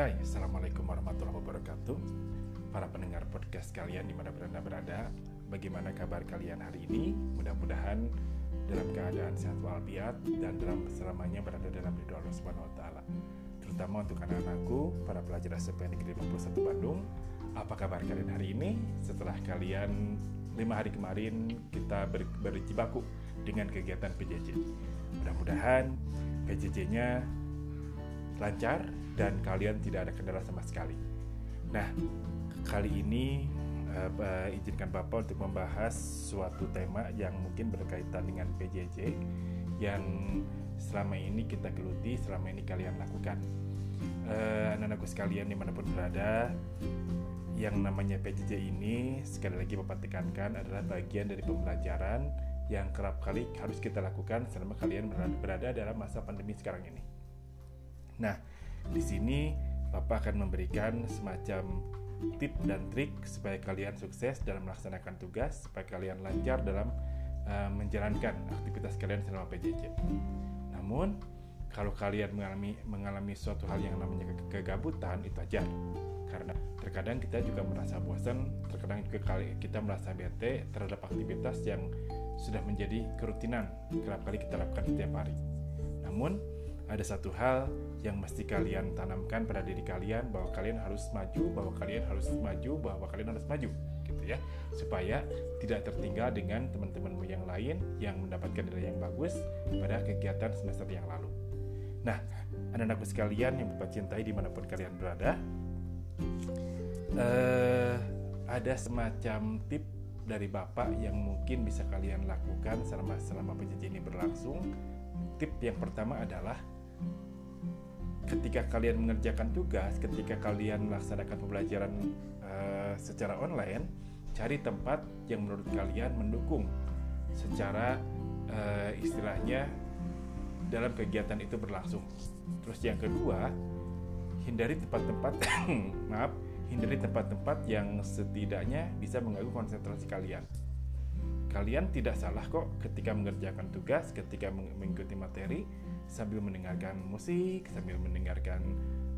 Hai, Assalamualaikum warahmatullahi wabarakatuh Para pendengar podcast kalian di mana pun anda berada Bagaimana kabar kalian hari ini? Mudah-mudahan dalam keadaan sehat walafiat Dan dalam selamanya berada dalam ridho Allah Subhanahu Wa. Terutama untuk anak-anakku, para pelajar SMP Negeri 51 Bandung Apa kabar kalian hari ini? Setelah kalian lima hari kemarin kita ber, berjibaku dengan kegiatan PJJ Mudah-mudahan PJJ-nya lancar dan kalian tidak ada kendala sama sekali. Nah, kali ini uh, izinkan Bapak untuk membahas suatu tema yang mungkin berkaitan dengan PJJ yang selama ini kita geluti, selama ini kalian lakukan. Uh, anak-anakku sekalian di mana pun berada, yang namanya PJJ ini sekali lagi Bapak tekankan adalah bagian dari pembelajaran yang kerap kali harus kita lakukan selama kalian berada dalam masa pandemi sekarang ini. Nah, di sini Bapak akan memberikan semacam tip dan trik supaya kalian sukses dalam melaksanakan tugas, supaya kalian lancar dalam uh, menjalankan aktivitas kalian selama PJJ. Namun, kalau kalian mengalami mengalami suatu hal yang namanya kegabutan itu aja karena terkadang kita juga merasa bosan terkadang juga kita merasa bete terhadap aktivitas yang sudah menjadi kerutinan kerap kali kita lakukan setiap hari namun ada satu hal yang mesti kalian tanamkan pada diri kalian bahwa kalian harus maju, bahwa kalian harus maju, bahwa kalian harus maju, gitu ya, supaya tidak tertinggal dengan teman-temanmu yang lain yang mendapatkan nilai yang bagus pada kegiatan semester yang lalu. Nah, anak-anakku sekalian yang bapak cintai di mana pun kalian berada, uh, ada semacam tip dari bapak yang mungkin bisa kalian lakukan selama selama ini berlangsung. Tip yang pertama adalah ketika kalian mengerjakan tugas, ketika kalian melaksanakan pembelajaran uh, secara online, cari tempat yang menurut kalian mendukung secara uh, istilahnya dalam kegiatan itu berlangsung. Terus yang kedua, hindari tempat-tempat maaf, hindari tempat-tempat yang setidaknya bisa mengganggu konsentrasi kalian. Kalian tidak salah kok ketika mengerjakan tugas, ketika mengikuti materi, sambil mendengarkan musik, sambil mendengarkan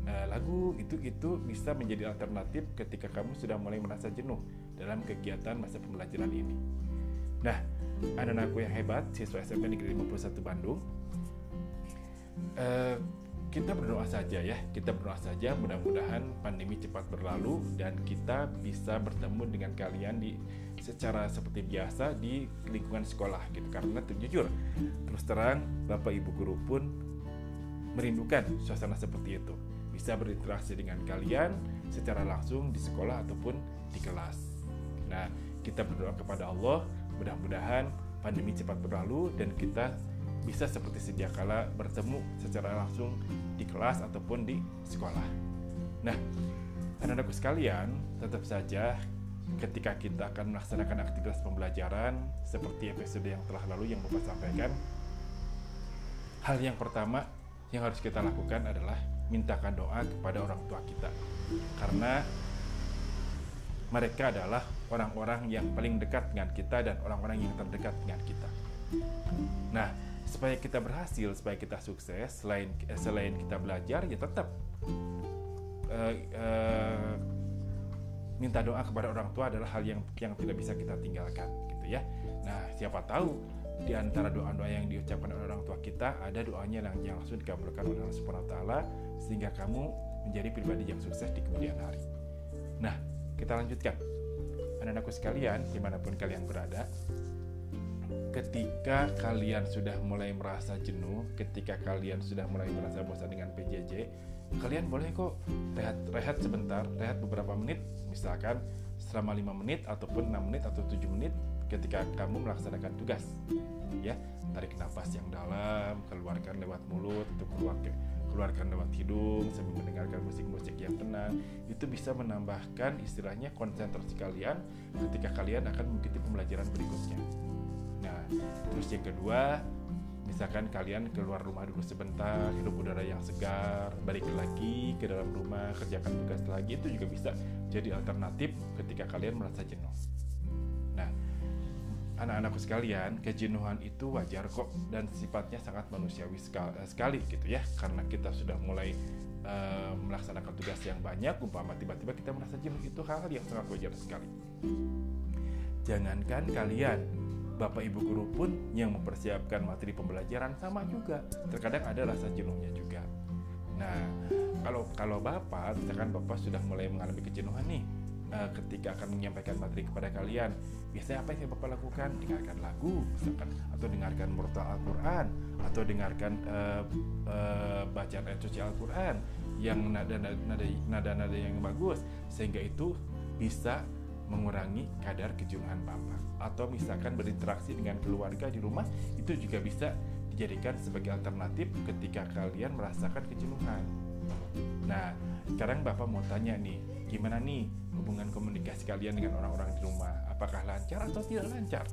uh, lagu itu itu bisa menjadi alternatif ketika kamu sudah mulai merasa jenuh dalam kegiatan masa pembelajaran ini. Nah, anak-anakku yang hebat, siswa SMP Negeri 51 Bandung, uh, kita berdoa saja ya, kita berdoa saja mudah-mudahan pandemi cepat berlalu dan kita bisa bertemu dengan kalian di secara seperti biasa di lingkungan sekolah gitu. Karena jujur terus terang bapak ibu guru pun merindukan suasana seperti itu. Bisa berinteraksi dengan kalian secara langsung di sekolah ataupun di kelas. Nah kita berdoa kepada Allah mudah-mudahan pandemi cepat berlalu dan kita bisa seperti sedia kala bertemu secara langsung di kelas ataupun di sekolah. Nah, anak-anakku sekalian, tetap saja ketika kita akan melaksanakan aktivitas pembelajaran seperti episode yang telah lalu yang Bapak sampaikan hal yang pertama yang harus kita lakukan adalah mintakan doa kepada orang tua kita karena mereka adalah orang-orang yang paling dekat dengan kita dan orang-orang yang terdekat dengan kita. Nah, supaya kita berhasil, supaya kita sukses, selain selain kita belajar, ya tetap uh, uh, minta doa kepada orang tua adalah hal yang yang tidak bisa kita tinggalkan gitu ya. Nah, siapa tahu di antara doa-doa yang diucapkan oleh orang tua kita ada doanya yang, yang langsung dikabulkan oleh Allah Subhanahu wa taala sehingga kamu menjadi pribadi yang sukses di kemudian hari. Nah, kita lanjutkan. Anak-anakku sekalian, di mana pun kalian berada, ketika kalian sudah mulai merasa jenuh, ketika kalian sudah mulai merasa bosan dengan PJJ, kalian boleh kok rehat rehat sebentar rehat beberapa menit. Misalkan selama 5 menit ataupun 6 menit atau 7 menit ketika kamu melaksanakan tugas ya. Tarik nafas yang dalam keluarkan lewat mulut atau keluar keluarkan lewat hidung sambil mendengarkan musik-musik yang tenang. Itu bisa menambahkan istilahnya konsentrasi kalian ketika kalian akan mengikuti pembelajaran berikutnya nah terus yang kedua misalkan kalian keluar rumah dulu sebentar hidup udara yang segar balik lagi ke dalam rumah kerjakan tugas lagi itu juga bisa jadi alternatif ketika kalian merasa jenuh nah anak-anakku sekalian kejenuhan itu wajar kok dan sifatnya sangat manusiawi sekali, sekali gitu ya karena kita sudah mulai uh, melaksanakan tugas yang banyak, umpama tiba-tiba kita merasa jenuh itu hal-hal yang sangat wajar sekali. Jangankan kalian, Bapak Ibu guru pun yang mempersiapkan materi pembelajaran sama juga. Terkadang ada rasa jenuhnya juga. Nah, kalau kalau Bapak, misalkan Bapak sudah mulai mengalami kejenuhan nih, uh, ketika akan menyampaikan materi kepada kalian, biasanya apa yang Bapak lakukan? Dengarkan lagu, misalkan, atau dengarkan murotal Al-Quran, atau dengarkan uh, uh, bacaan ayat suci Al-Quran yang nada-nada yang bagus, sehingga itu bisa mengurangi kadar kejenuhan Bapak atau misalkan berinteraksi dengan keluarga di rumah itu juga bisa dijadikan sebagai alternatif ketika kalian merasakan kejenuhan. Nah, sekarang Bapak mau tanya nih, gimana nih hubungan komunikasi kalian dengan orang-orang di rumah? Apakah lancar atau tidak lancar?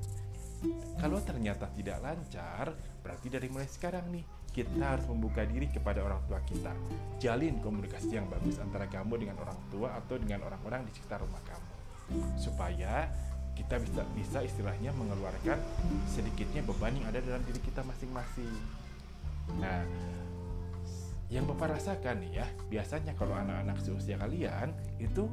Kalau ternyata tidak lancar, berarti dari mulai sekarang nih kita harus membuka diri kepada orang tua kita. Jalin komunikasi yang bagus antara kamu dengan orang tua atau dengan orang-orang di sekitar rumah kamu supaya kita bisa bisa istilahnya mengeluarkan sedikitnya beban yang ada dalam diri kita masing-masing. Nah, yang Bapak rasakan ya, biasanya kalau anak-anak seusia kalian itu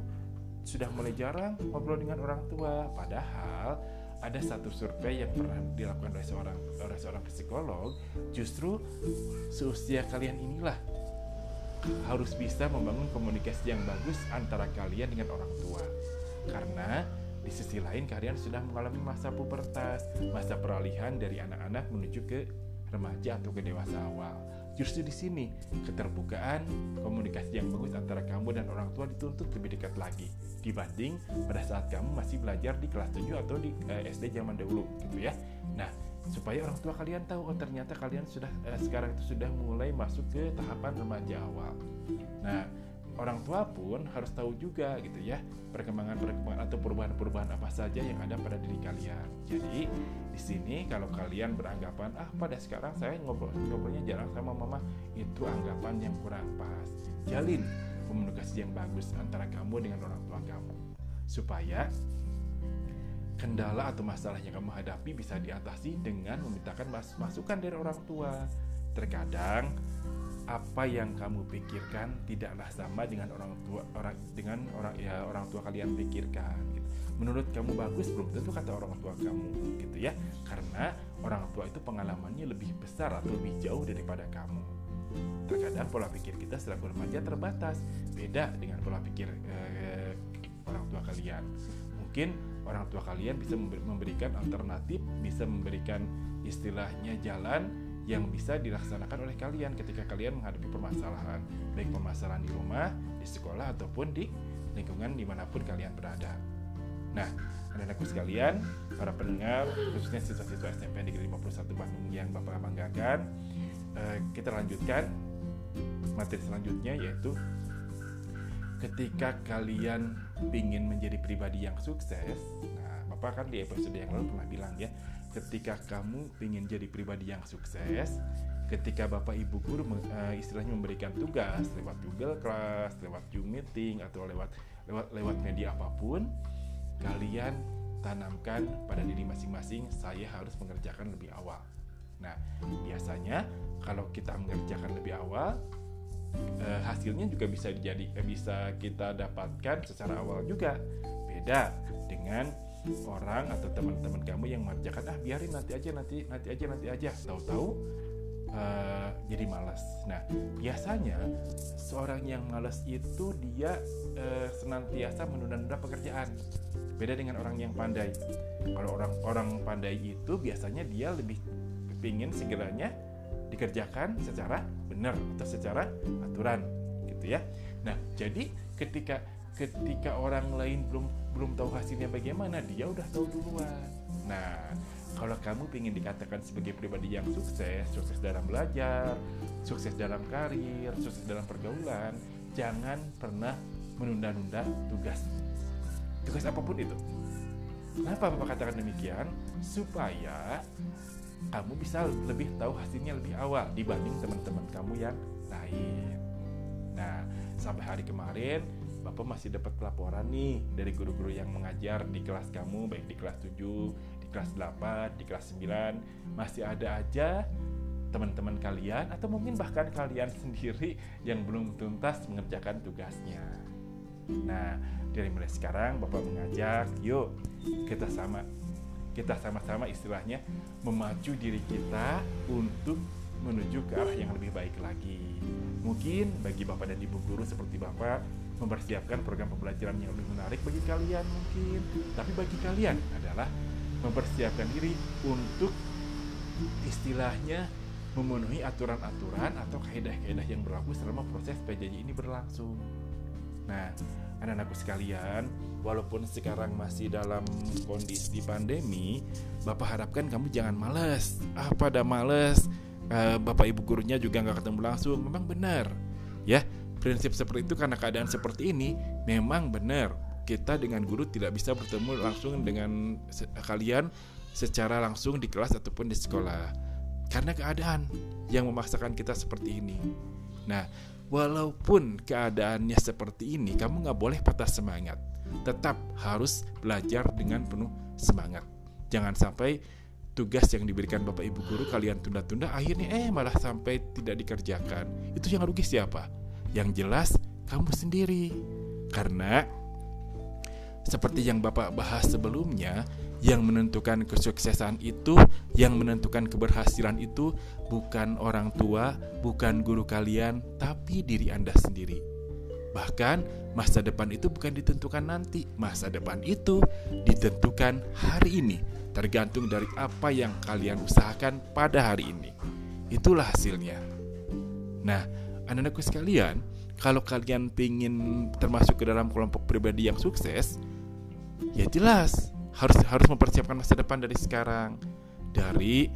sudah mulai jarang ngobrol dengan orang tua, padahal ada satu survei yang pernah dilakukan oleh seorang oleh seorang psikolog, justru seusia kalian inilah harus bisa membangun komunikasi yang bagus antara kalian dengan orang tua karena di sisi lain kalian sudah mengalami masa pubertas, masa peralihan dari anak-anak menuju ke remaja atau ke dewasa awal. Justru di sini keterbukaan komunikasi yang bagus antara kamu dan orang tua dituntut lebih dekat lagi dibanding pada saat kamu masih belajar di kelas 7 atau di eh, SD zaman dahulu gitu ya. Nah, supaya orang tua kalian tahu oh ternyata kalian sudah eh, sekarang itu sudah mulai masuk ke tahapan remaja awal. Nah, orang tua pun harus tahu juga gitu ya perkembangan-perkembangan atau perubahan-perubahan apa saja yang ada pada diri kalian. Jadi di sini kalau kalian beranggapan ah pada sekarang saya ngobrol ngobrolnya jarang sama mama itu anggapan yang kurang pas. Jalin komunikasi yang bagus antara kamu dengan orang tua kamu supaya kendala atau masalah yang kamu hadapi bisa diatasi dengan memintakan masukan dari orang tua. Terkadang apa yang kamu pikirkan tidaklah sama dengan orang tua orang dengan orang ya orang tua kalian pikirkan gitu. menurut kamu bagus belum? Tentu kata orang tua kamu gitu ya. Karena orang tua itu pengalamannya lebih besar atau lebih jauh daripada kamu. Terkadang pola pikir kita selaku remaja terbatas. Beda dengan pola pikir eh, orang tua kalian. Mungkin orang tua kalian bisa memberikan alternatif bisa memberikan istilahnya jalan yang bisa dilaksanakan oleh kalian ketika kalian menghadapi permasalahan, baik permasalahan di rumah, di sekolah, ataupun di lingkungan di mana pun kalian berada. Nah, anak-anakku sekalian, para pendengar, khususnya siswa-siswa SMP Negeri 51 Bandung yang Bapak banggakan, eh, kita lanjutkan materi selanjutnya yaitu ketika kalian ingin menjadi pribadi yang sukses, nah Bapak kan di episode yang lalu pernah bilang ya, ketika kamu ingin jadi pribadi yang sukses, ketika bapak ibu guru uh, istilahnya memberikan tugas lewat Google Class, lewat Zoom meeting atau lewat lewat lewat media apa pun, kalian tanamkan pada diri masing-masing saya harus mengerjakan lebih awal. Nah, biasanya kalau kita mengerjakan lebih awal, uh, hasilnya juga bisa jadi uh, bisa kita dapatkan secara awal juga. Beda dengan orang atau teman-teman kamu yang mengerjakan ah biarin nanti aja nanti nanti aja nanti aja tahu-tahu uh, jadi malas. Nah biasanya seorang yang malas itu dia uh, senantiasa menunda-nunda pekerjaan. Beda dengan orang yang pandai. Kalau orang orang pandai itu biasanya dia lebih ingin segeranya dikerjakan secara benar atau secara aturan gitu ya. Nah jadi ketika ketika orang lain belum belum tahu hasilnya bagaimana dia udah tahu duluan. Nah kalau kamu ingin dikatakan sebagai pribadi yang sukses sukses dalam belajar sukses dalam karir sukses dalam pergaulan jangan pernah menunda-nunda tugas. Tugas apa pun itu. Kenapa bapak katakan demikian? Supaya kamu bisa lebih tahu hasilnya lebih awal dibanding teman-teman kamu yang lain. Nah sampai hari kemarin Bapak masih dapat laporan nih dari guru-guru yang mengajar di kelas kamu baik di kelas 7, di kelas 8, di kelas 9 masih ada aja teman-teman kalian atau mungkin bahkan kalian sendiri yang belum tuntas mengerjakan tugasnya. Nah, dari mulai sekarang Bapak mengajak, yuk kita sama kita sama-sama istilahnya memacu diri kita untuk menuju ke arah yang lebih baik lagi. Mungkin bagi Bapak dan Ibu guru seperti Bapak mempersiapkan program pembelajaran yang lebih menarik bagi kalian mungkin. Tapi bagi kalian adalah mempersiapkan diri untuk istilahnya memenuhi aturan-aturan atau kaedah-kaedah yang berlaku selama proses PJJ ini berlangsung. Nah, anak-anakku sekalian, walaupun sekarang masih dalam kondisi pandemi, Bapak harapkan kamu jangan males. Ah, pada males, uh, Bapak Ibu gurunya juga nggak ketemu langsung. Memang benar, ya. Prinsip seperti itu karena keadaan seperti ini memang benar. Kita dengan guru tidak bisa bertemu langsung dengan kalian secara langsung di kelas ataupun di sekolah karena keadaan yang memaksakan kita seperti ini. Nah, walaupun keadaannya seperti ini, kamu nggak boleh patah semangat. Tetap harus belajar dengan penuh semangat. Jangan sampai tugas yang diberikan Bapak Ibu guru kalian tunda-tunda akhirnya eh malah sampai tidak dikerjakan. Itu yang rugi siapa? Yang jelas kamu sendiri. Karena seperti yang Bapak bahas sebelumnya, yang menentukan kesuksesan itu, yang menentukan keberhasilan itu bukan orang tua, bukan guru kalian, tapi diri Anda sendiri. Bahkan masa depan itu bukan ditentukan nanti, masa depan itu ditentukan hari ini, tergantung dari apa yang kalian usahakan pada hari ini. Itulah hasilnya. Nah, anak-anakku sekalian, kalau kalian ingin termasuk ke dalam kelompok pribadi yang sukses, ya jelas harus harus mempersiapkan masa depan dari sekarang dari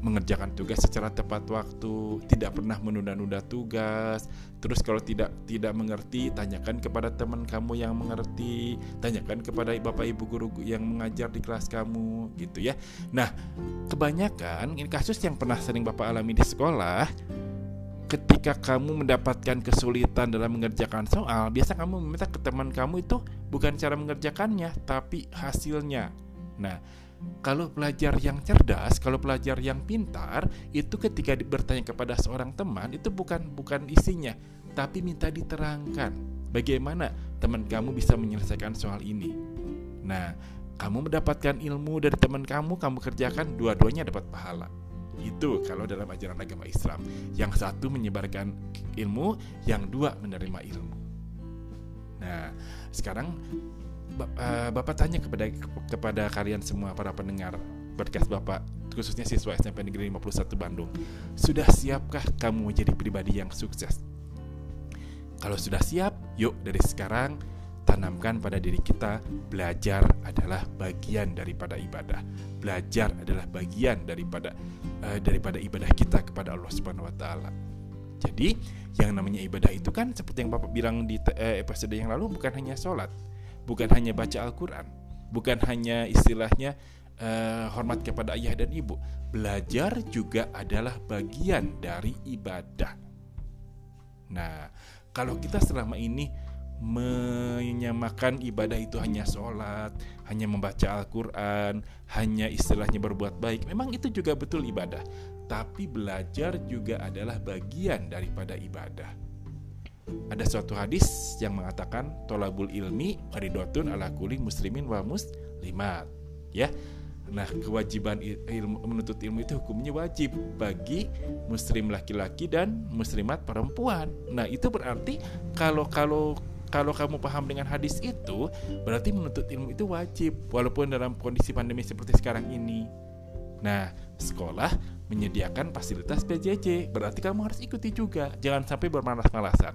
mengerjakan tugas secara tepat waktu, tidak pernah menunda-nunda tugas. Terus kalau tidak tidak mengerti, tanyakan kepada teman kamu yang mengerti, tanyakan kepada bapak ibu guru yang mengajar di kelas kamu, gitu ya. Nah, kebanyakan ini kasus yang pernah sering bapak alami di sekolah, ketika kamu mendapatkan kesulitan dalam mengerjakan soal, biasa kamu meminta ke teman kamu itu bukan cara mengerjakannya, tapi hasilnya. Nah, kalau pelajar yang cerdas, kalau pelajar yang pintar, itu ketika bertanya kepada seorang teman itu bukan bukan isinya, tapi minta diterangkan bagaimana teman kamu bisa menyelesaikan soal ini. Nah, kamu mendapatkan ilmu dari teman kamu, kamu kerjakan, dua-duanya dapat pahala. Itu kalau dalam ajaran agama Islam. Yang satu menyebarkan ilmu, yang dua menerima ilmu. Nah, sekarang eh, Bapak tanya kepada kepada kalian semua para pendengar podcast Bapak khususnya siswa SMP Negeri 51 Bandung. Sudah siapkah kamu menjadi pribadi yang sukses? Kalau sudah siap, yuk dari sekarang tanamkan pada diri kita belajar adalah bagian daripada ibadah. Belajar adalah bagian daripada uh, daripada ibadah kita kepada Allah Subhanahu wa taala. Jadi, yang namanya ibadah itu kan seperti yang Bapak bilang di uh, episode yang lalu bukan hanya sholat, bukan hanya baca Al-Qur'an, bukan hanya istilahnya uh, hormat kepada ayah dan ibu. Belajar juga adalah bagian dari ibadah. Nah, kalau kita selama ini menyamakan ibadah itu hanya sholat, hanya membaca Al-Quran, hanya istilahnya berbuat baik. Memang itu juga betul ibadah, tapi belajar juga adalah bagian daripada ibadah. Ada suatu hadis yang mengatakan tolabul ilmi maridotun ala kuli muslimin wa muslimat. Ya, Nah, kewajiban ilmu, menuntut ilmu itu hukumnya wajib bagi muslim laki-laki dan muslimat perempuan. Nah, itu berarti kalau kalau kalau kamu paham dengan hadis itu, berarti menuntut ilmu itu wajib, walaupun dalam kondisi pandemi seperti sekarang ini. Nah, sekolah menyediakan fasilitas PJJ, berarti kamu harus ikuti juga, jangan sampai bermalas-malasan.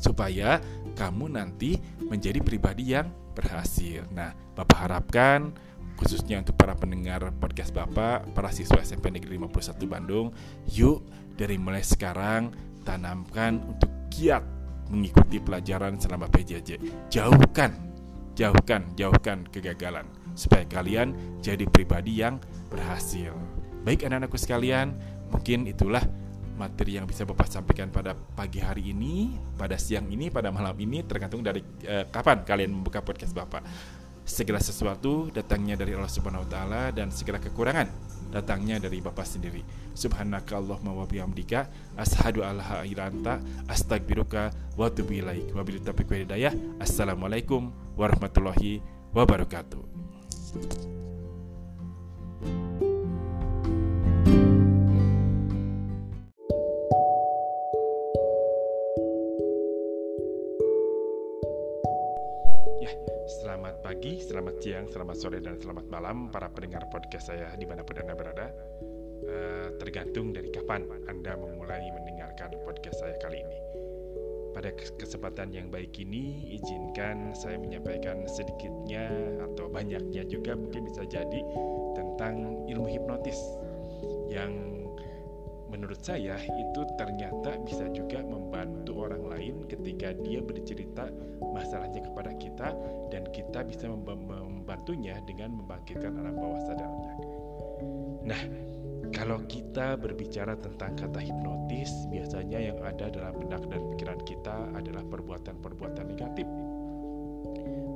Supaya kamu nanti menjadi pribadi yang berhasil. Nah, Bapak harapkan khususnya untuk para pendengar podcast Bapak, para siswa SMP Negeri 51 Bandung, yuk dari mulai sekarang tanamkan untuk giat mengikuti pelajaran selama PJJ. Jauhkan, jauhkan, jauhkan kegagalan supaya kalian jadi pribadi yang berhasil. Baik anak-anakku sekalian, mungkin itulah materi yang bisa Bapak sampaikan pada pagi hari ini, pada siang ini, pada malam ini, tergantung dari eh, kapan kalian membuka podcast Bapak. Segala sesuatu datangnya dari Allah Subhanahu wa taala dan segala kekurangan datangnya dari Bapa sendiri. Subhanaka Allahumma wa bihamdika ashadu alla ilaha astagfiruka wa atubu ilaik. Wabillahi taufiq. Assalamualaikum warahmatullahi wabarakatuh. Selamat sore, dan selamat malam para pendengar podcast saya di mana pun Anda berada. Uh, tergantung dari kapan Anda memulai mendengarkan podcast saya kali ini. Pada kesempatan yang baik ini, izinkan saya menyampaikan sedikitnya atau banyaknya juga mungkin bisa jadi tentang ilmu hipnotis yang menurut saya itu ternyata bisa juga membantu orang lain ketika dia bercerita masalahnya kepada kita dan kita bisa membantunya dengan membangkitkan alam bawah sadarnya. Nah, kalau kita berbicara tentang kata hipnotis, biasanya yang ada dalam benak dan pikiran kita adalah perbuatan-perbuatan negatif.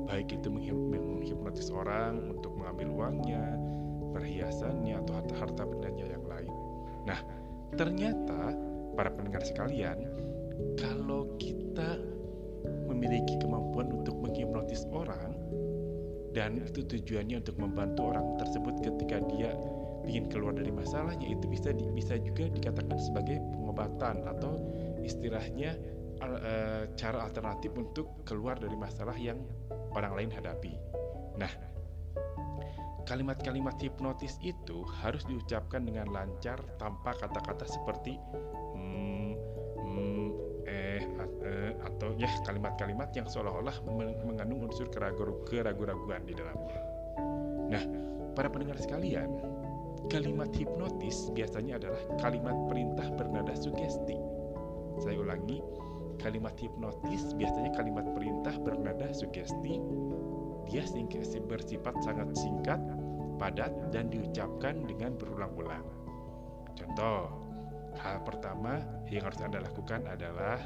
Baik itu menghipnotis orang untuk mengambil uangnya, perhiasannya, atau harta-harta bendanya yang lain. Nah, Ternyata, para pendengar sekalian, kalau kita memiliki kemampuan untuk menghipnotis orang dan itu tujuannya untuk membantu orang tersebut ketika dia ingin keluar dari masalahnya itu bisa di, bisa juga dikatakan sebagai pengobatan atau istilahnya uh, cara alternatif untuk keluar dari masalah yang orang lain hadapi. Nah, Kalimat-kalimat hipnotis itu harus diucapkan dengan lancar tanpa kata-kata seperti hmm, hmm, eh, atau ya kalimat-kalimat yang seolah-olah mengandung unsur keraguan-keraguan di dalamnya. Nah, para pendengar sekalian, kalimat hipnotis biasanya adalah kalimat perintah bernada sugesti. Saya ulangi, kalimat hipnotis biasanya kalimat perintah bernada sugesti dia bersifat sangat singkat, padat, dan diucapkan dengan berulang-ulang. Contoh, hal pertama yang harus Anda lakukan adalah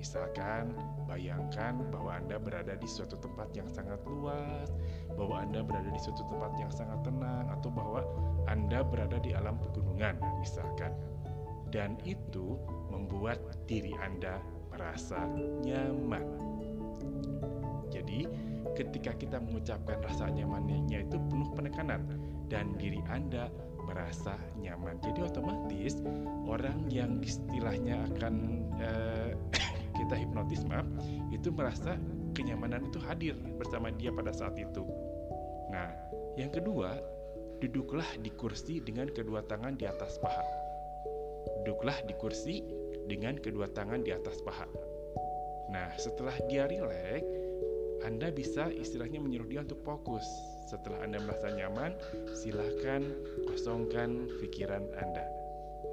misalkan bayangkan bahwa Anda berada di suatu tempat yang sangat luas, bahwa Anda berada di suatu tempat yang sangat tenang, atau bahwa Anda berada di alam pegunungan, misalkan. Dan itu membuat diri Anda merasa nyaman. Jadi, ketika kita mengucapkan rasa nyamannya itu penuh penekanan dan diri Anda merasa nyaman. Jadi otomatis orang yang istilahnya akan uh, kita hipnotis maaf itu merasa kenyamanan itu hadir bersama dia pada saat itu. Nah, yang kedua, duduklah di kursi dengan kedua tangan di atas paha. Duduklah di kursi dengan kedua tangan di atas paha. Nah, setelah dia rileks, anda bisa istilahnya menyuruh dia untuk fokus. Setelah Anda merasa nyaman, silahkan kosongkan pikiran Anda.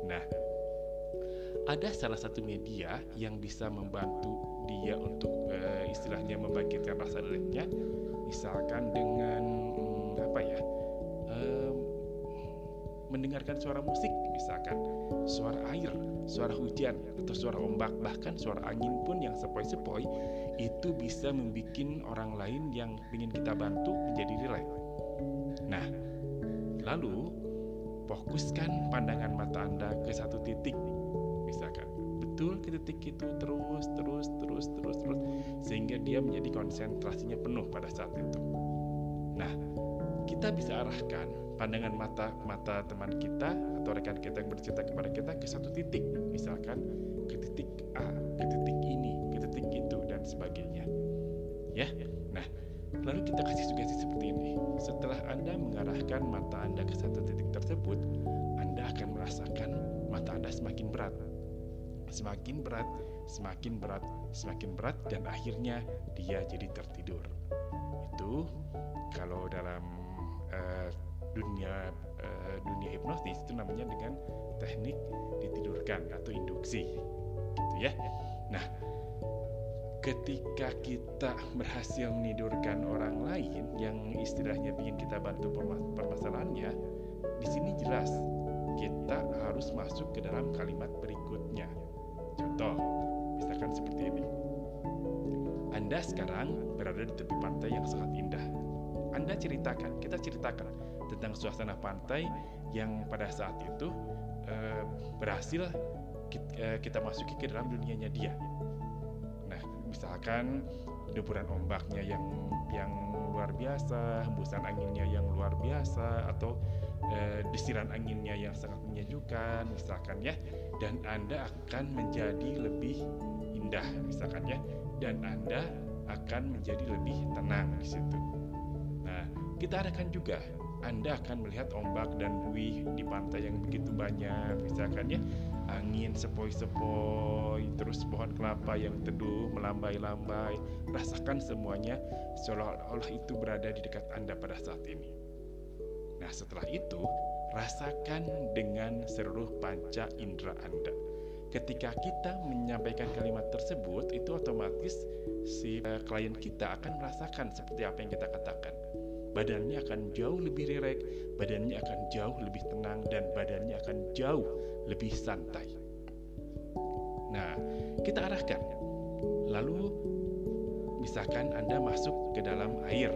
Nah, ada salah satu media yang bisa membantu dia untuk uh, istilahnya membangkitkan rasa rileknya, misalkan dengan mendengarkan suara musik, misalkan suara air, suara hujan, atau suara ombak, bahkan suara angin pun yang sepoi-sepoi itu bisa membuat orang lain yang ingin kita bantu menjadi rileks. Nah, lalu fokuskan pandangan mata Anda ke satu titik, misalkan betul ke titik itu terus, terus, terus, terus, terus, sehingga dia menjadi konsentrasinya penuh pada saat itu. Nah, kita bisa arahkan pandangan mata mata teman kita atau rekan kita yang bercerita kepada kita ke satu titik, misalkan ke titik A, ke titik ini, sebagainya. Ya. Nah, lalu kita kasih sugesti seperti ini. Setelah Anda mengarahkan mata Anda ke satu titik tersebut, Anda akan merasakan mata Anda semakin berat. Semakin berat, semakin berat, semakin berat dan akhirnya dia jadi tertidur. Itu kalau dalam uh, dunia uh, dunia hipnotis itu namanya dengan teknik ditidurkan atau induksi gitu ya. Nah, ketika kita berhasil menidurkan orang lain yang istilahnya ingin kita bantu permasalahannya, di sini jelas kita harus masuk ke dalam kalimat berikutnya. Contoh, misalkan seperti ini. Anda sekarang berada di tepi pantai yang sangat indah. Anda ceritakan, kita ceritakan tentang suasana pantai yang pada saat itu uh, berhasil kita, eh, kita masuki ke dalam dunianya dia. Nah, misalkan deburan ombaknya yang yang luar biasa, hembusan anginnya yang luar biasa, atau uh, desiran anginnya yang sangat menyejukkan, misalkan ya, dan Anda akan menjadi lebih indah, misalkan ya, dan Anda akan menjadi lebih tenang di situ. Nah, kita adakan juga anda akan melihat ombak dan buih di pantai yang begitu banyak. Misalkan ya angin sepoi-sepoi terus pohon kelapa yang teduh melambai-lambai. Rasakan semuanya seolah-olah itu berada di dekat Anda pada saat ini. Nah setelah itu rasakan dengan seluruh panca indera Anda. Ketika kita menyampaikan kalimat tersebut itu otomatis si uh, klien kita akan merasakan seperti apa yang kita katakan badannya akan jauh lebih rileks, badannya akan jauh lebih tenang, dan badannya akan jauh lebih santai. Nah, kita arahkan. Lalu, misalkan Anda masuk ke dalam air.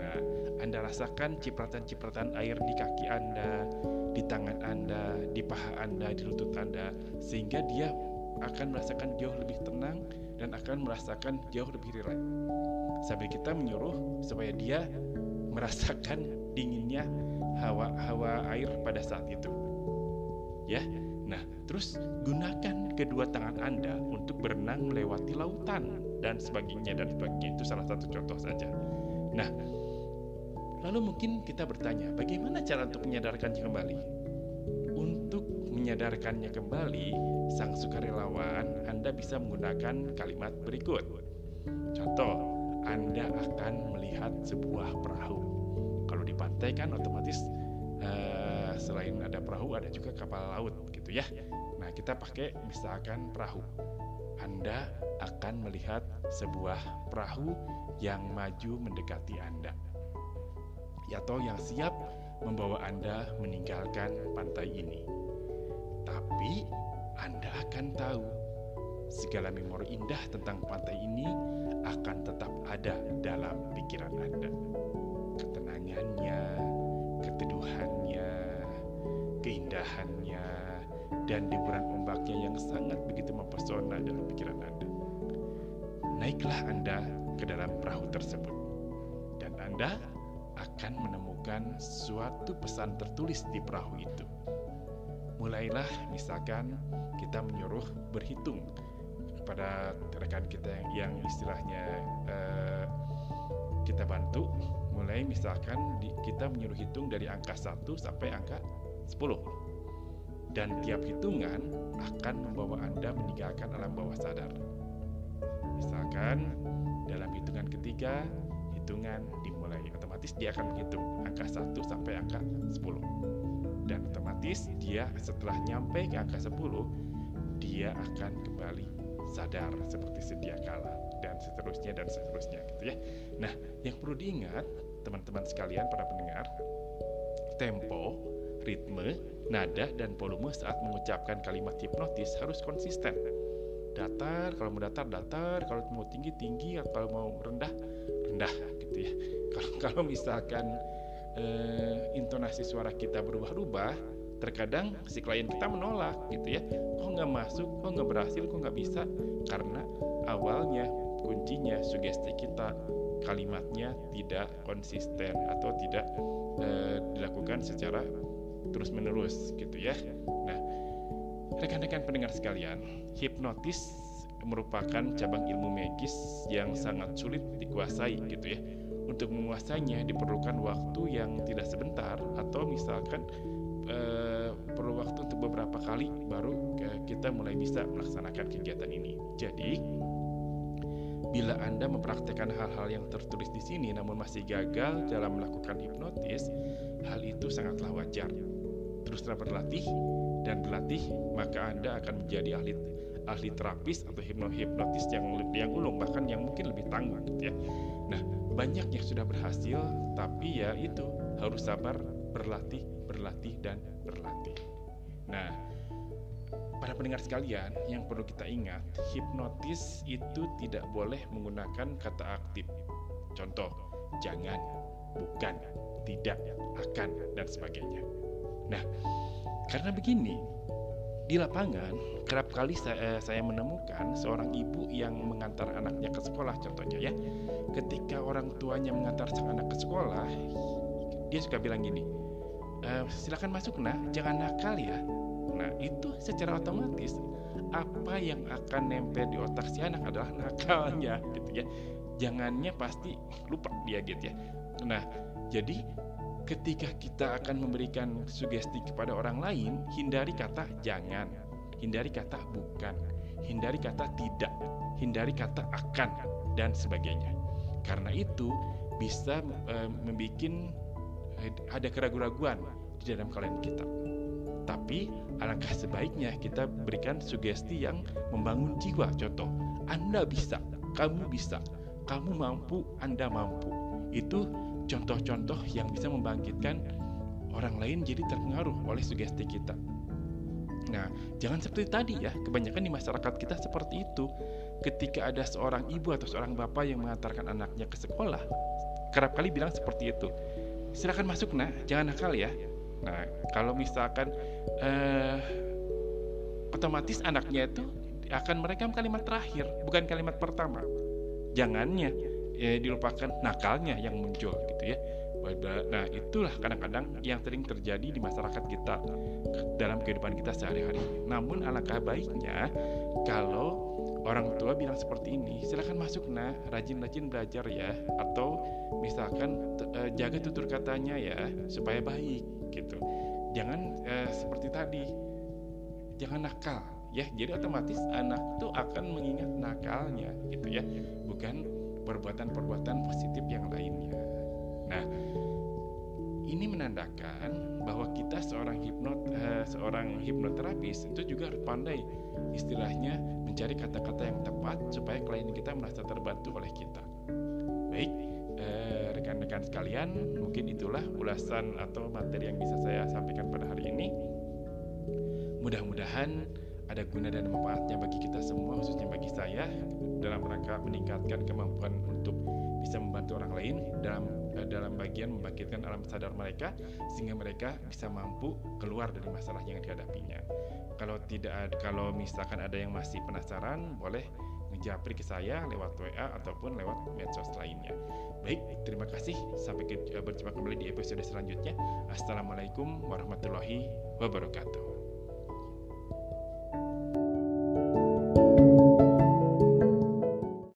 Nah, Anda rasakan cipratan-cipratan air di kaki Anda, di tangan Anda, di paha Anda, di lutut Anda, sehingga dia akan merasakan jauh lebih tenang dan akan merasakan jauh lebih rileks. Sambil kita menyuruh supaya dia merasakan dinginnya hawa hawa air pada saat itu. Ya. Nah, terus gunakan kedua tangan Anda untuk berenang melewati lautan dan sebagainya dan sebagainya. Itu salah satu contoh saja. Nah, lalu mungkin kita bertanya, bagaimana cara untuk menyadarkannya kembali? Untuk menyadarkannya kembali, sang sukarelawan Anda bisa menggunakan kalimat berikut. Contoh, Anda akan melihat sebuah perahu pantai kan otomatis uh, selain ada perahu ada juga kapal laut gitu ya. Nah kita pakai misalkan perahu. Anda akan melihat sebuah perahu yang maju mendekati Anda. Atau yang siap membawa Anda meninggalkan pantai ini. Tapi Anda akan tahu segala memori indah tentang pantai ini akan tetap ada dalam pikiran Anda ketenangannya, keteduhannya, keindahannya, dan deburan ombaknya yang sangat begitu mempesona dalam pikiran Anda. Naiklah Anda ke dalam perahu tersebut, dan Anda akan menemukan suatu pesan tertulis di perahu itu. Mulailah misalkan kita menyuruh berhitung kepada rekan kita yang, istilahnya uh, kita bantu mulai misalkan di, kita menyuruh hitung dari angka 1 sampai angka 10 dan tiap hitungan akan membawa Anda meninggalkan alam bawah sadar. Misalkan dalam hitungan ketiga hitungan dimulai otomatis dia akan menghitung angka 1 sampai angka 10 dan otomatis dia setelah nyampe ke angka 10 dia akan kembali sadar seperti sedia kala dan seterusnya dan seterusnya gitu ya. Nah, yang perlu diingat teman-teman sekalian para pendengar, tempo, ritme, nada, dan volume saat mengucapkan kalimat hipnotis harus konsisten. Datar, kalau mau datar, datar, kalau mau tinggi, tinggi, atau kalau mau rendah, rendah gitu ya. Kalau, kalau misalkan eh, intonasi suara kita berubah-ubah, terkadang si klien kita menolak gitu ya. Kok nggak masuk, kok nggak berhasil, kok nggak bisa, karena awalnya kuncinya sugesti kita kalimatnya tidak konsisten atau tidak e, dilakukan secara terus menerus gitu ya. Nah, rekan-rekan pendengar sekalian, hipnotis merupakan cabang ilmu magis yang sangat sulit dikuasai gitu ya. Untuk menguasainya diperlukan waktu yang tidak sebentar atau misalkan e, perlu waktu untuk beberapa kali baru kita mulai bisa melaksanakan kegiatan ini. Jadi Bila Anda mempraktekkan hal-hal yang tertulis di sini namun masih gagal dalam melakukan hipnotis, hal itu sangatlah wajar. Teruslah berlatih dan berlatih, maka Anda akan menjadi ahli ahli terapis atau hipnotis yang yang ulung bahkan yang mungkin lebih tangguh gitu ya. Nah, banyak yang sudah berhasil tapi ya itu harus sabar berlatih, berlatih dan berlatih. Nah, Para pendengar sekalian, yang perlu kita ingat, hipnotis itu tidak boleh menggunakan kata aktif. Contoh, jangan, bukan, tidak, akan, dan sebagainya. Nah, karena begini, di lapangan kerap kali saya, eh, saya menemukan seorang ibu yang mengantar anaknya ke sekolah contohnya ya. Ketika orang tuanya mengantar sang anak ke sekolah, dia suka bilang gini, e, silakan masuk nah, jangan nakal ya. Nah itu secara otomatis apa yang akan nempel di otak si anak adalah nakalnya gitu ya. Jangannya pasti lupa dia gitu ya. Nah jadi ketika kita akan memberikan sugesti kepada orang lain, hindari kata jangan, hindari kata bukan, hindari kata tidak, hindari kata akan dan sebagainya. Karena itu bisa e, membuat e, ada keraguan-raguan di dalam kalian kita. Tapi alangkah sebaiknya kita berikan sugesti yang membangun jiwa. Contoh, Anda bisa, kamu bisa, kamu mampu, Anda mampu. Itu contoh-contoh yang bisa membangkitkan orang lain jadi terpengaruh oleh sugesti kita. Nah, jangan seperti tadi ya, kebanyakan di masyarakat kita seperti itu. Ketika ada seorang ibu atau seorang bapak yang mengantarkan anaknya ke sekolah, kerap kali bilang seperti itu. Silakan masuk nah, jangan nakal ya. Nah, kalau misalkan eh, otomatis anaknya itu akan merekam kalimat terakhir, bukan kalimat pertama. Jangannya ya, dilupakan nakalnya yang muncul gitu ya. Nah itulah kadang-kadang yang sering terjadi di masyarakat kita dalam kehidupan kita sehari-hari. Namun alangkah baiknya kalau orang tua bilang seperti ini, silahkan masuk nah, rajin-rajin belajar ya, atau misalkan uh, jaga tutur katanya ya supaya baik gitu. Jangan uh, seperti tadi, jangan nakal ya. Jadi otomatis anak tuh akan mengingat nakalnya gitu ya, bukan perbuatan-perbuatan positif yang lainnya. Nah, ini menandakan bahwa kita seorang hipnot uh, seorang hipnoterapis itu juga harus pandai istilahnya mencari kata-kata yang tepat supaya klien kita merasa terbantu oleh kita. Baik, uh, rekan-rekan sekalian, mungkin itulah ulasan atau materi yang bisa saya sampaikan pada hari ini. Mudah-mudahan ada guna dan manfaatnya bagi kita semua, khususnya bagi saya dalam rangka meningkatkan kemampuan untuk bisa membantu orang lain dalam eh, dalam bagian membangkitkan alam sadar mereka sehingga mereka bisa mampu keluar dari masalah yang dihadapinya. Kalau tidak kalau misalkan ada yang masih penasaran, boleh ngejapri ke saya lewat WA ataupun lewat medsos lainnya. Baik, terima kasih. Sampai berjumpa kembali di episode selanjutnya. Assalamualaikum warahmatullahi wabarakatuh.